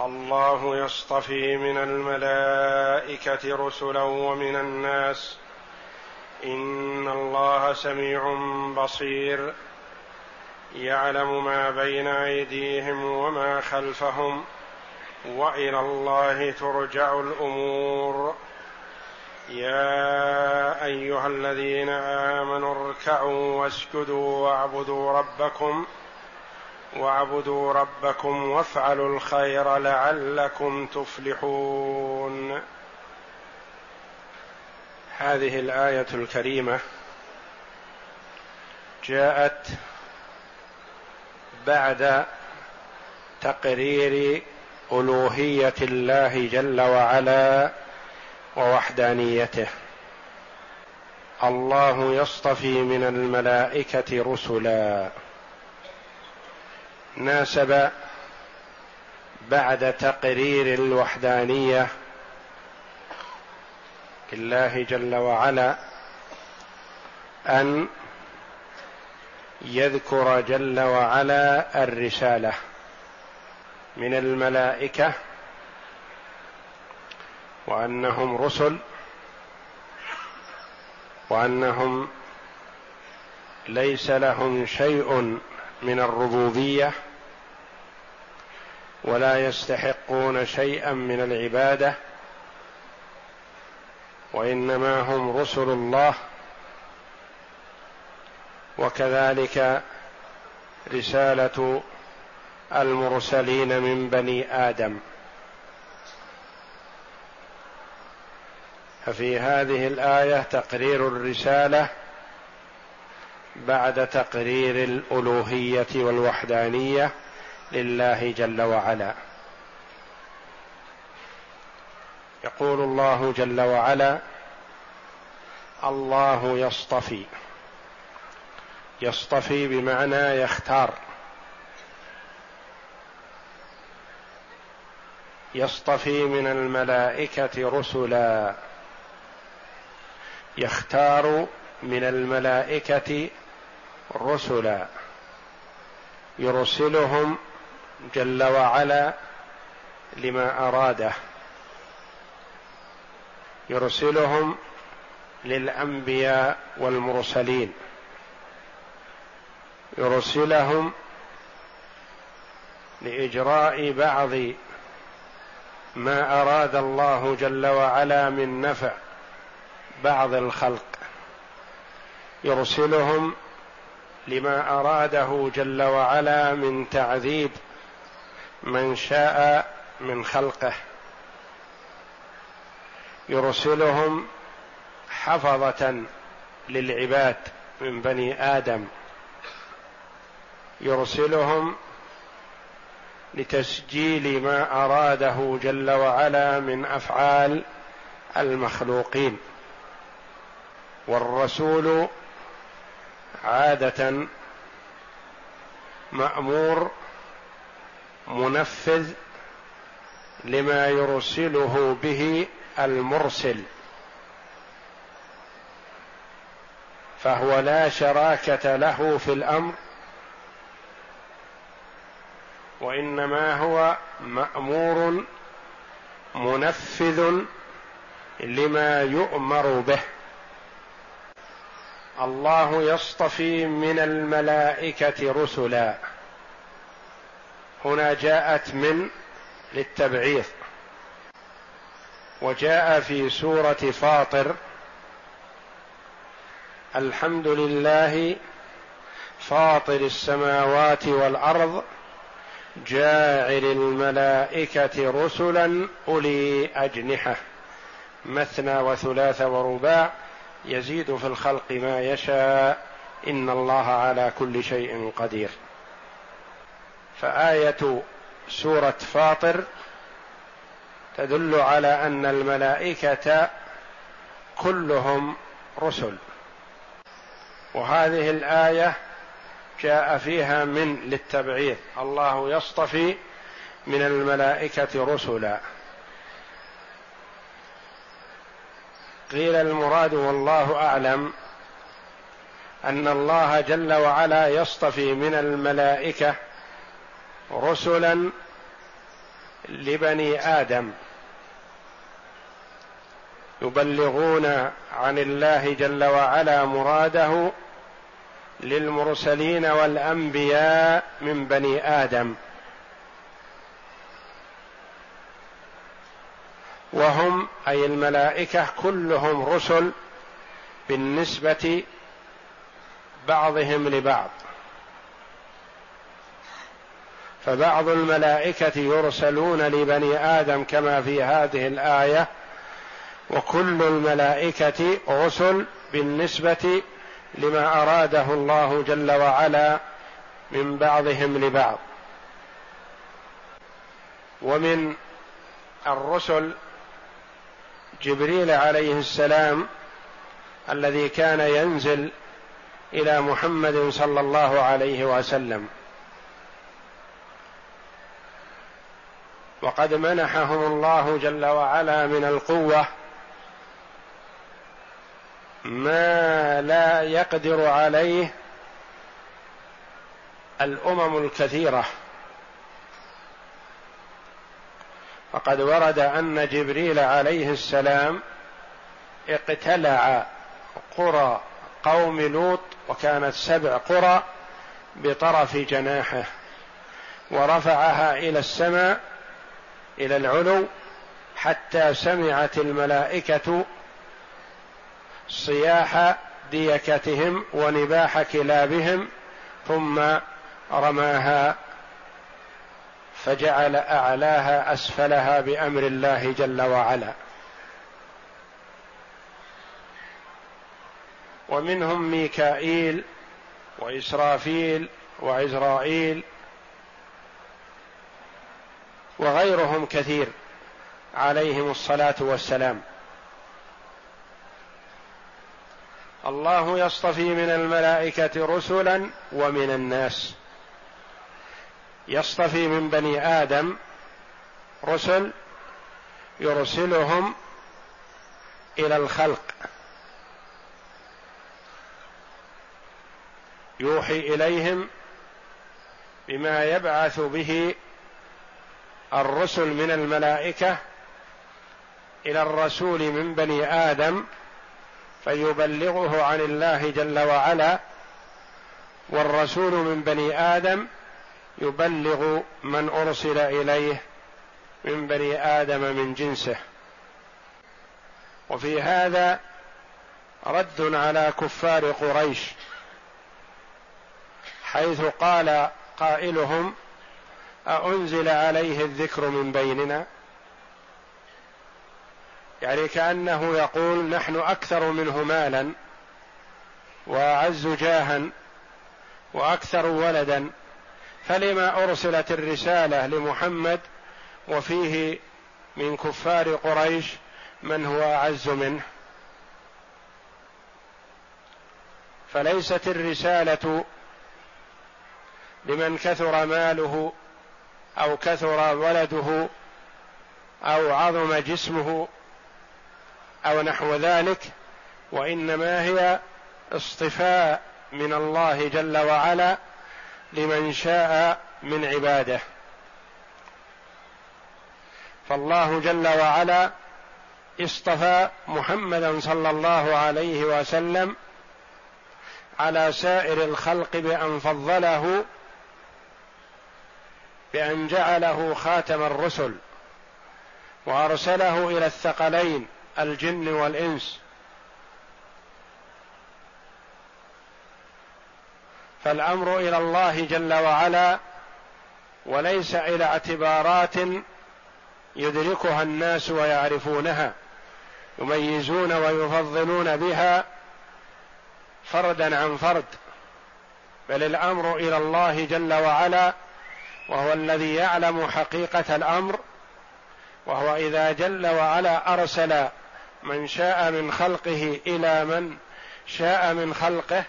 الله يصطفي من الملائكة رسلا ومن الناس. إن الله سميع بصير. يعلم ما بين أيديهم وما خلفهم. وإلى الله ترجع الأمور. يا أيها الذين آمنوا اركعوا واسجدوا واعبدوا ربكم. واعبدوا ربكم وافعلوا الخير لعلكم تفلحون. هذه الآية الكريمة جاءت بعد تقرير ألوهية الله جل وعلا ووحدانيته. الله يصطفي من الملائكة رسلا. ناسب بعد تقرير الوحدانية لله جل وعلا أن يذكر جل وعلا الرسالة من الملائكة وأنهم رسل وأنهم ليس لهم شيء من الربوبية ولا يستحقون شيئا من العبادة وإنما هم رسل الله وكذلك رسالة المرسلين من بني آدم. ففي هذه الآية تقرير الرسالة بعد تقرير الألوهية والوحدانية لله جل وعلا. يقول الله جل وعلا الله يصطفي. يصطفي بمعنى يختار. يصطفي من الملائكة رسلا. يختار من الملائكة رسلا. يرسلهم جل وعلا لما أراده. يرسلهم للأنبياء والمرسلين. يرسلهم لإجراء بعض ما أراد الله جل وعلا من نفع بعض الخلق. يرسلهم لما أراده جل وعلا من تعذيب من شاء من خلقه. يرسلهم حفظة للعباد من بني آدم. يرسلهم لتسجيل ما أراده جل وعلا من أفعال المخلوقين. والرسول عادة مأمور منفذ لما يرسله به المرسل فهو لا شراكة له في الأمر وإنما هو مأمور منفذ لما يؤمر به. الله يصطفي من الملائكة رسلا. هنا جاءت من للتبعيض وجاء في سورة فاطر الحمد لله فاطر السماوات والأرض جاعل الملائكة رسلا أولي أجنحة مثنى وثلاث ورباع يزيد في الخلق ما يشاء إن الله على كل شيء قدير. فآية سورة فاطر تدل على أن الملائكة كلهم رسل. وهذه الآية جاء فيها من للتبعير الله يصطفي من الملائكة رسلا. قيل المراد والله أعلم أن الله جل وعلا يصطفي من الملائكة رسلا لبني آدم يبلغون عن الله جل وعلا مراده للمرسلين والأنبياء من بني آدم. وهم أي الملائكة كلهم رسل بالنسبة بعضهم لبعض. فبعض الملائكة يرسلون لبني آدم كما في هذه الآية وكل الملائكة رسل بالنسبة لما أراده الله جل وعلا من بعضهم لبعض. ومن الرسل جبريل عليه السلام الذي كان ينزل إلى محمد صلى الله عليه وسلم. وقد منحهم الله جل وعلا من القوة ما لا يقدر عليه الأمم الكثيرة. فقد ورد أن جبريل عليه السلام اقتلع قرى قوم لوط وكانت سبع قرى بطرف جناحه ورفعها إلى السماء إلى العلو حتى سمعت الملائكة صياح ديكتهم ونباح كلابهم ثم رماها فجعل أعلاها أسفلها بأمر الله جل وعلا. ومنهم ميكائيل وإسرافيل وعزرائيل وغيرهم كثير عليهم الصلاة والسلام. الله يصطفي من الملائكة رسلا ومن الناس. يصطفي من بني آدم رسل يرسلهم إلى الخلق. يوحي إليهم بما يبعث به الرسل من الملائكة إلى الرسول من بني آدم فيبلغه عن الله جل وعلا والرسول من بني آدم يبلغ من أرسل إليه من بني آدم من جنسه. وفي هذا رد على كفار قريش حيث قال قائلهم أأنزل عليه الذكر من بيننا؟ يعني كأنه يقول نحن أكثر منه مالا وأعز جاها وأكثر ولدا فلما أرسلت الرسالة لمحمد وفيه من كفار قريش من هو أعز منه؟ فليست الرسالة لمن كثر ماله أو كثر ولده أو عظم جسمه أو نحو ذلك وإنما هي اصطفاء من الله جل وعلا لمن شاء من عباده. فالله جل وعلا اصطفى محمدا صلى الله عليه وسلم على سائر الخلق بأن فضله بأن جعله خاتم الرسل وأرسله إلى الثقلين الجن والإنس. فالأمر إلى الله جل وعلا وليس إلى اعتبارات يدركها الناس ويعرفونها يميزون ويفضلون بها فردا عن فرد. بل الأمر إلى الله جل وعلا وهو الذي يعلم حقيقة الأمر وهو إذا جل وعلا أرسل من شاء من خلقه إلى من شاء من خلقه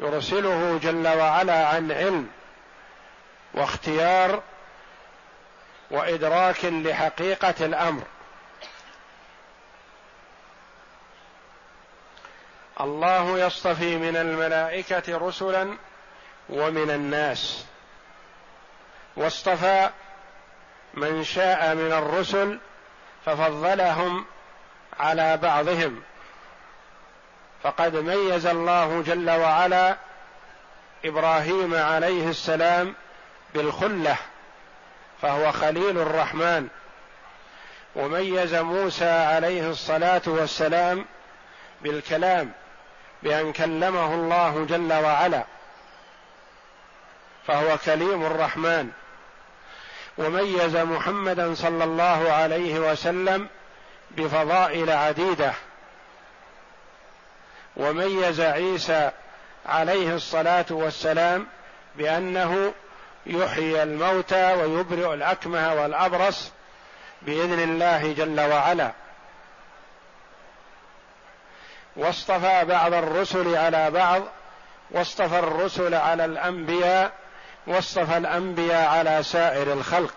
يرسله جل وعلا عن علم واختيار وإدراك لحقيقة الأمر. الله يصطفي من الملائكة رسلا ومن الناس. واصطفى من شاء من الرسل ففضلهم على بعضهم. فقد ميز الله جل وعلا إبراهيم عليه السلام بالخلة فهو خليل الرحمن. وميز موسى عليه الصلاة والسلام بالكلام بأن كلمه الله جل وعلا فهو كليم الرحمن. وميز محمدا صلى الله عليه وسلم بفضائل عديدة. وميز عيسى عليه الصلاة والسلام بأنه يحيي الموتى ويبرئ الأكمه والأبرص بإذن الله جل وعلا. واصطفى بعض الرسل على بعض واصطفى الرسل على الأنبياء واصطفى الأنبياء على سائر الخلق.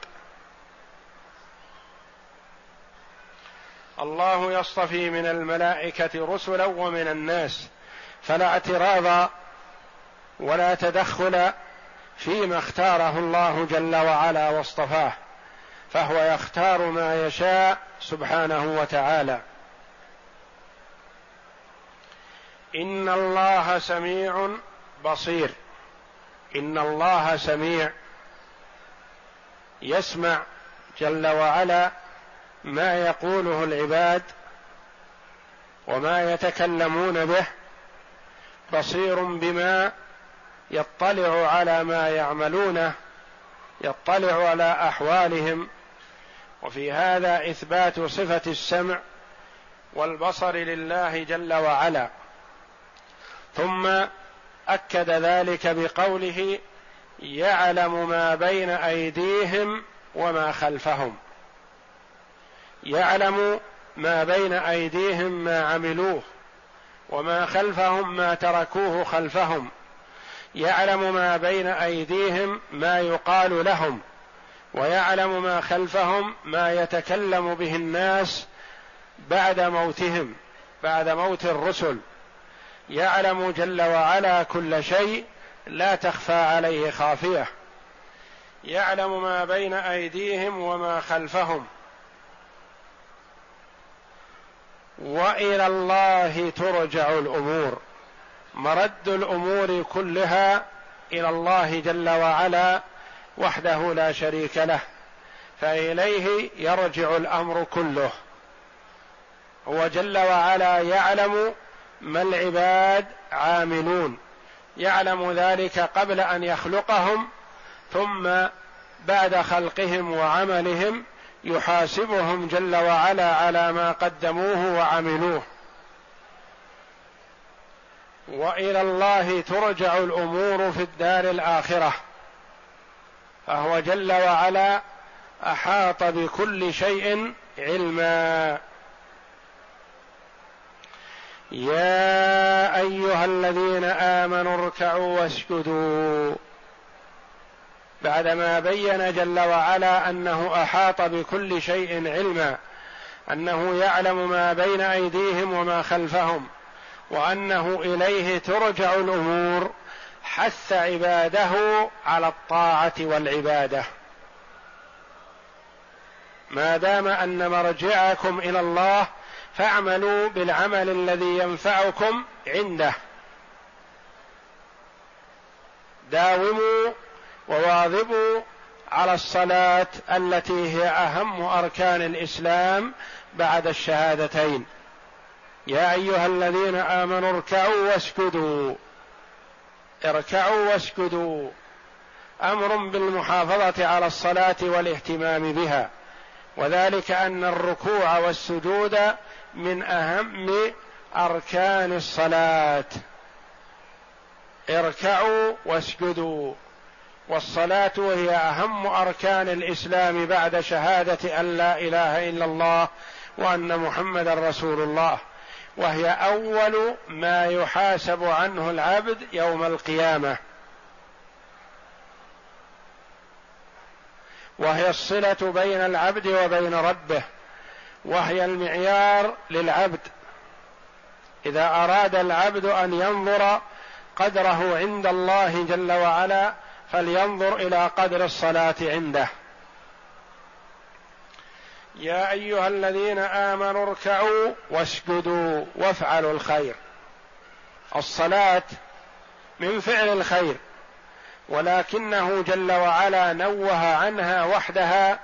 الله يصطفي من الملائكة رسلا ومن الناس فلا اعتراض ولا تدخل فيما اختاره الله جل وعلا واصطفاه فهو يختار ما يشاء سبحانه وتعالى. إن الله سميع بصير. إن الله سميع يسمع جل وعلا ما يقوله العباد وما يتكلمون به بصير بما يطلع على ما يعملونه يطلع على أحوالهم. وفي هذا إثبات صفة السمع والبصر لله جل وعلا. ثم أكد ذلك بقوله يعلم ما بين أيديهم وما خلفهم. يعلم ما بين أيديهم ما عملوه وما خلفهم ما تركوه خلفهم. يعلم ما بين أيديهم ما يقال لهم ويعلم ما خلفهم ما يتكلم به الناس بعد موتهم بعد موت الرسل. يعلم جل وعلا كل شيء لا تخفى عليه خافية. يعلم ما بين أيديهم وما خلفهم. وإلى الله ترجع الأمور. مرد الأمور كلها إلى الله جل وعلا وحده لا شريك له. فإليه يرجع الأمر كله. هو جل وعلا يعلم ما العباد عاملون؟ يعلم ذلك قبل أن يخلقهم ثم بعد خلقهم وعملهم يحاسبهم جل وعلا على ما قدموه وعملوه. وإلى الله ترجع الأمور في الدار الآخرة. فهو جل وعلا أحاط بكل شيء علما. يا أيها الذين آمنوا اركعوا واسجدوا. بعدما بين جل وعلا أنه أحاط بكل شيء علما أنه يعلم ما بين أيديهم وما خلفهم وأنه إليه ترجع الأمور حث عباده على الطاعة والعبادة. ما دام أن مرجعكم إلى الله فاعملوا بالعمل الذي ينفعكم عنده. داوموا وواظبوا على الصلاة التي هي أهم أركان الإسلام بعد الشهادتين. يا أيها الذين آمنوا اركعوا واسجدوا. اركعوا واسجدوا. أمر بالمحافظة على الصلاة والاهتمام بها. وذلك أن الركوع والسجود من أهم أركان الصلاة. اركعوا واسجدوا. والصلاة هي أهم أركان الإسلام بعد شهادة أن لا إله إلا الله وأن محمدا رسول الله. وهي أول ما يحاسب عنه العبد يوم القيامة. وهي الصلة بين العبد وبين ربه. وهي المعيار للعبد. إذا أراد العبد أن ينظر قدره عند الله جل وعلا فلينظر إلى قدر الصلاة عنده. يا أيها الذين آمنوا اركعوا واسجدوا وافعلوا الخير. الصلاة من فعل الخير ولكنه جل وعلا نوه عنها وحدها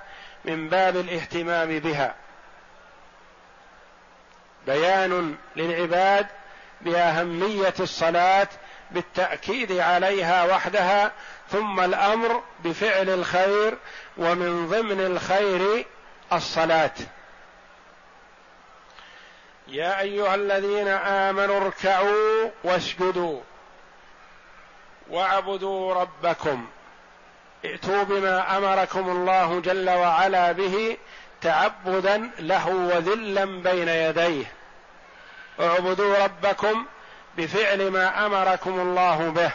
من باب الاهتمام بها. بيان للعباد بأهمية الصلاة بالتأكيد عليها وحدها ثم الأمر بفعل الخير ومن ضمن الخير الصلاة. يا أيها الذين آمنوا اركعوا واسجدوا واعبدوا ربكم ائتوا بما أمركم الله جل وعلا به تعبدا له وذلا بين يديه. اعبدوا ربكم بفعل ما أمركم الله به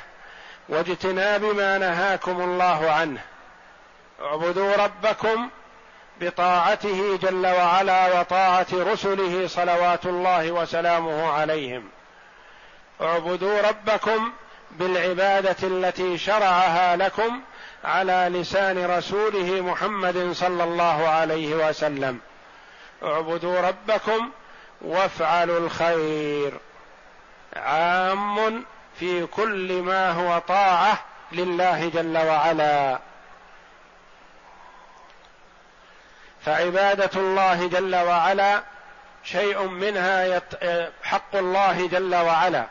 واجتناب ما نهاكم الله عنه. اعبدوا ربكم بطاعته جل وعلا وطاعة رسله صلوات الله وسلامه عليهم. اعبدوا ربكم بالعبادة التي شرعها لكم على لسان رسوله محمد صلى الله عليه وسلم. اعبدوا ربكم وافعلوا الخير. عام في كل ما هو طاعة لله جل وعلا. فعبادة الله جل وعلا شيء منها حق الله جل وعلا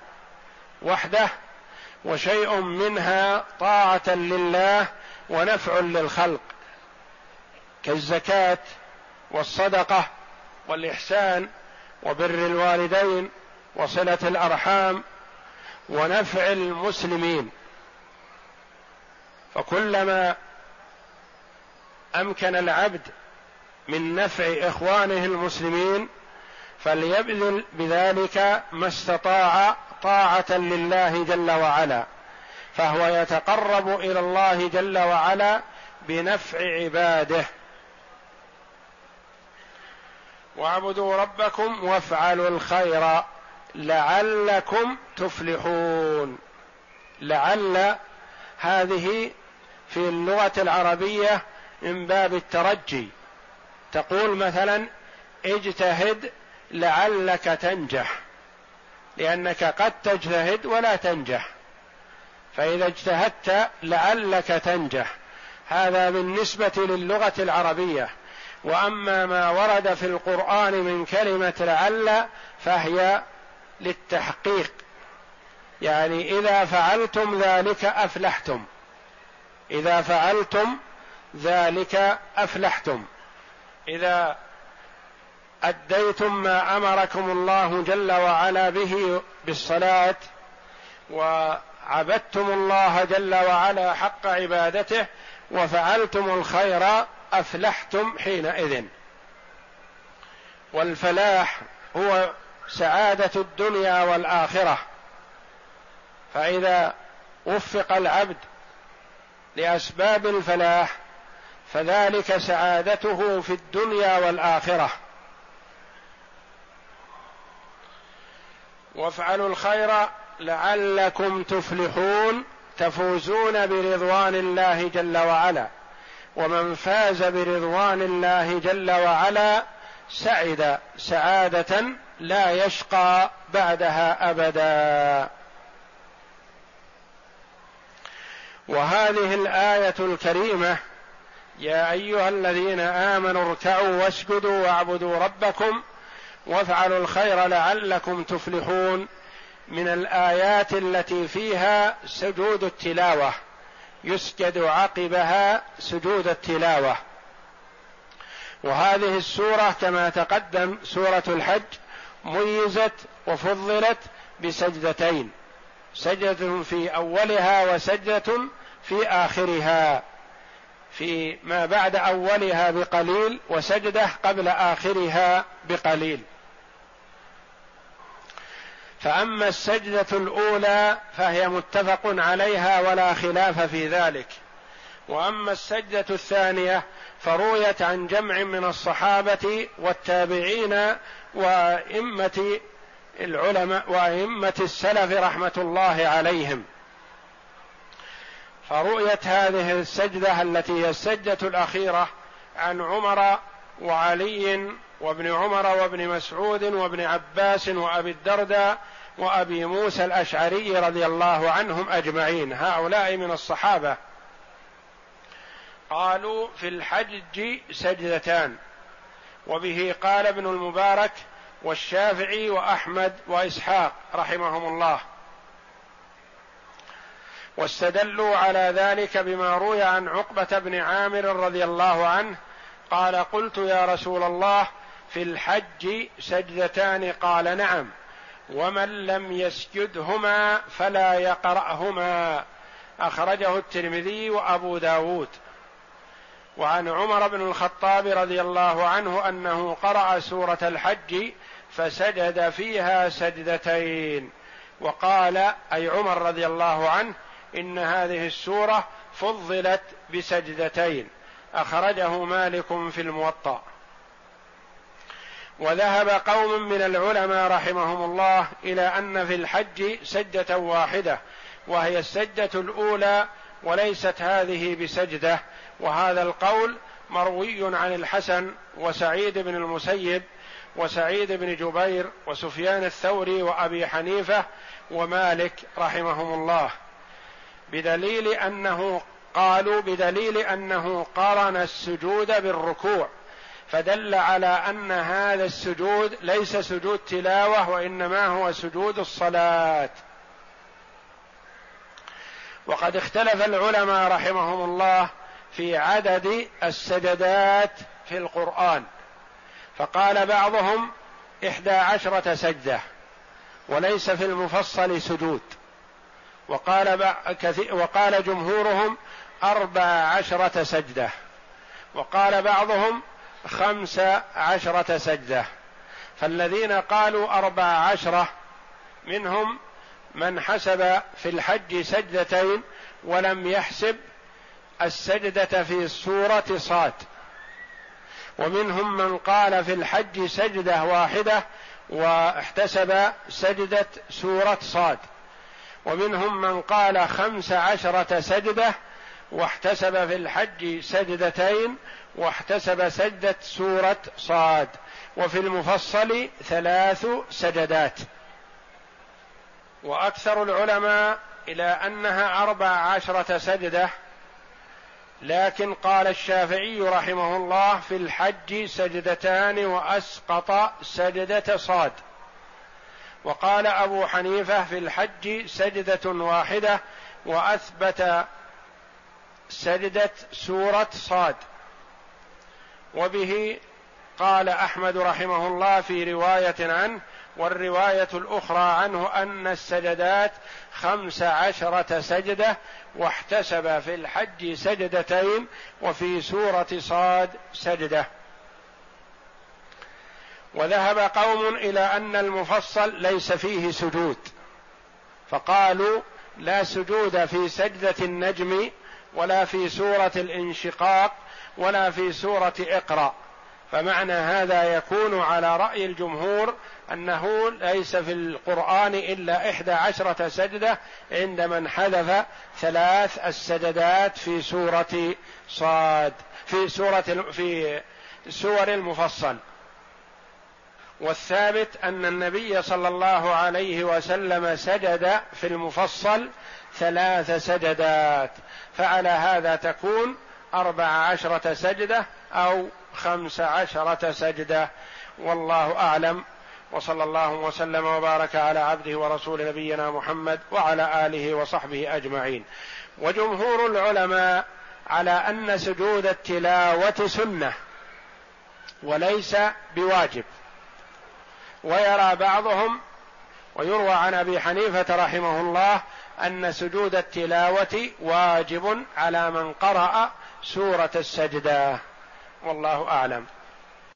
وحده وشيء منها طاعة لله ونفع للخلق كالزكاة والصدقة والإحسان وبر الوالدين وصلة الأرحام ونفع المسلمين. فكلما أمكن العبد من نفع إخوانه المسلمين فليبذل بذلك ما استطاع طاعة لله جل وعلا. فهو يتقرب إلى الله جل وعلا بنفع عباده. واعبدوا ربكم وافعلوا الخير لعلكم تفلحون. لعل هذه في اللغة العربية من باب الترجي. تقول مثلا اجتهد لعلك تنجح لأنك قد تجتهد ولا تنجح. فإذا اجتهدت لعلك تنجح. هذا بالنسبة للغة العربية. وأما ما ورد في القرآن من كلمة لعل فهي للتحقيق. يعني إذا فعلتم ذلك أفلحتم. إذا فعلتم ذلك أفلحتم. إذا أديتم ما أمركم الله جل وعلا به بالصلاة وعبدتم الله جل وعلا حق عبادته وفعلتم الخير أفلحتم حينئذ. والفلاح هو سعادة الدنيا والآخرة. فإذا وفق العبد لأسباب الفلاح فذلك سعادته في الدنيا والآخرة. وافعلوا الخير لعلكم تفلحون تفوزون برضوان الله جل وعلا. ومن فاز برضوان الله جل وعلا سعد سعادة لا يشقى بعدها أبدا. وهذه الآية الكريمة يا أيها الذين آمنوا اركعوا واسجدوا واعبدوا ربكم وافعلوا الخير لعلكم تفلحون. من الآيات التي فيها سجود التلاوة يسجد عقبها سجود التلاوة. وهذه السورة كما تقدم سورة الحج ميزت وفضلت بسجدتين سجدة في أولها وسجدة في آخرها. في ما بعد أولها بقليل وسجدة قبل آخرها بقليل. فأما السجدة الأولى فهي متفق عليها ولا خلاف في ذلك. وأما السجدة الثانية فرويت عن جمع من الصحابة والتابعين وأئمة العلماء وأئمة السلف رحمة الله عليهم. فرؤيت هذه السجدة التي هي السجدة الأخيرة عن عمر وعلي وابن عمر وابن مسعود وابن عباس وأبي الدرداء وأبي موسى الأشعري رضي الله عنهم أجمعين. هؤلاء من الصحابة. قالوا في الحج سجدتان. وبه قال ابن المبارك والشافعي وأحمد وإسحاق رحمهم الله. واستدلوا على ذلك بما روي عن عقبة بن عامر رضي الله عنه. قال قلت يا رسول الله في الحج سجدتان؟ قال نعم. ومن لم يسجدهما فلا يقرأهما. أخرجه الترمذي وأبو داود. وعن عمر بن الخطاب رضي الله عنه أنه قرأ سورة الحج فسجد فيها سجدتين. وقال أي عمر رضي الله عنه إن هذه السورة فضلت بسجدتين. أخرجه مالك في الموطأ. وذهب قوم من العلماء رحمهم الله إلى أن في الحج سجدة واحدة وهي السجدة الأولى وليست هذه بسجدة وهذا القول مروي عن الحسن وسعيد بن المسيب وسعيد بن جبير وسفيان الثوري وأبي حنيفة ومالك رحمهم الله. بدليل أنه قالوا بدليل أنه قارن السجود بالركوع. فدل على أن هذا السجود ليس سجود تلاوة وإنما هو سجود الصلاة. وقد اختلف العلماء رحمهم الله في عدد السجدات في القرآن. فقال بعضهم إحدى عشرة سجدة وليس في المفصل سجود. وقال وقال جمهورهم أربع عشرة سجدة. وقال بعضهم خمس عشرة سجدة. فالذين قالوا أربع عشرة منهم من حسب في الحج سجدتين ولم يحسب السجدة في سورة صاد. ومنهم من قال في الحج سجدة واحدة واحتسب سجدة سورة صاد. ومنهم من قال خمس عشرة سجدة واحتسب في الحج سجدتين واحتسب سجدة سورة صاد. وفي المفصل ثلاث سجدات. وأكثر العلماء إلى أنها أربع عشرة سجدة. لكن قال الشافعي رحمه الله في الحج سجدتان وأسقط سجدة صاد. وقال أبو حنيفة في الحج سجدة واحدة وأثبت سجدة سورة صاد. وبه قال أحمد رحمه الله في رواية عنه والرواية الأخرى عنه أن السجدات خمس عشرة سجدة واحتسب في الحج سجدتين وفي سورة صاد سجدة. وذهب قوم إلى أن المفصل ليس فيه سجود فقالوا لا سجود في سجدة النجم ولا في سورة الانشقاق ولا في سورة اقرأ. فمعنى هذا يكون على رأي الجمهور أنه ليس في القرآن إلا إحدى عشرة سجدة عند من حذف ثلاث السجدات في سورة صاد في سورة في سور المفصل. والثابت أن النبي صلى الله عليه وسلم سجد في المفصل ثلاث سجدات. فعلى هذا تكون أربع عشرة سجدة أو خمس عشرة سجدة. والله أعلم. وصلى الله وسلم وبارك على عبده ورسول نبينا محمد وعلى آله وصحبه أجمعين. وجمهور العلماء على أن سجود التلاوة سنة وليس بواجب. ويرى بعضهم ويروى عن أبي حنيفة رحمه الله أن سجود التلاوة واجب على من قرأ سورة السجدة والله أعلم.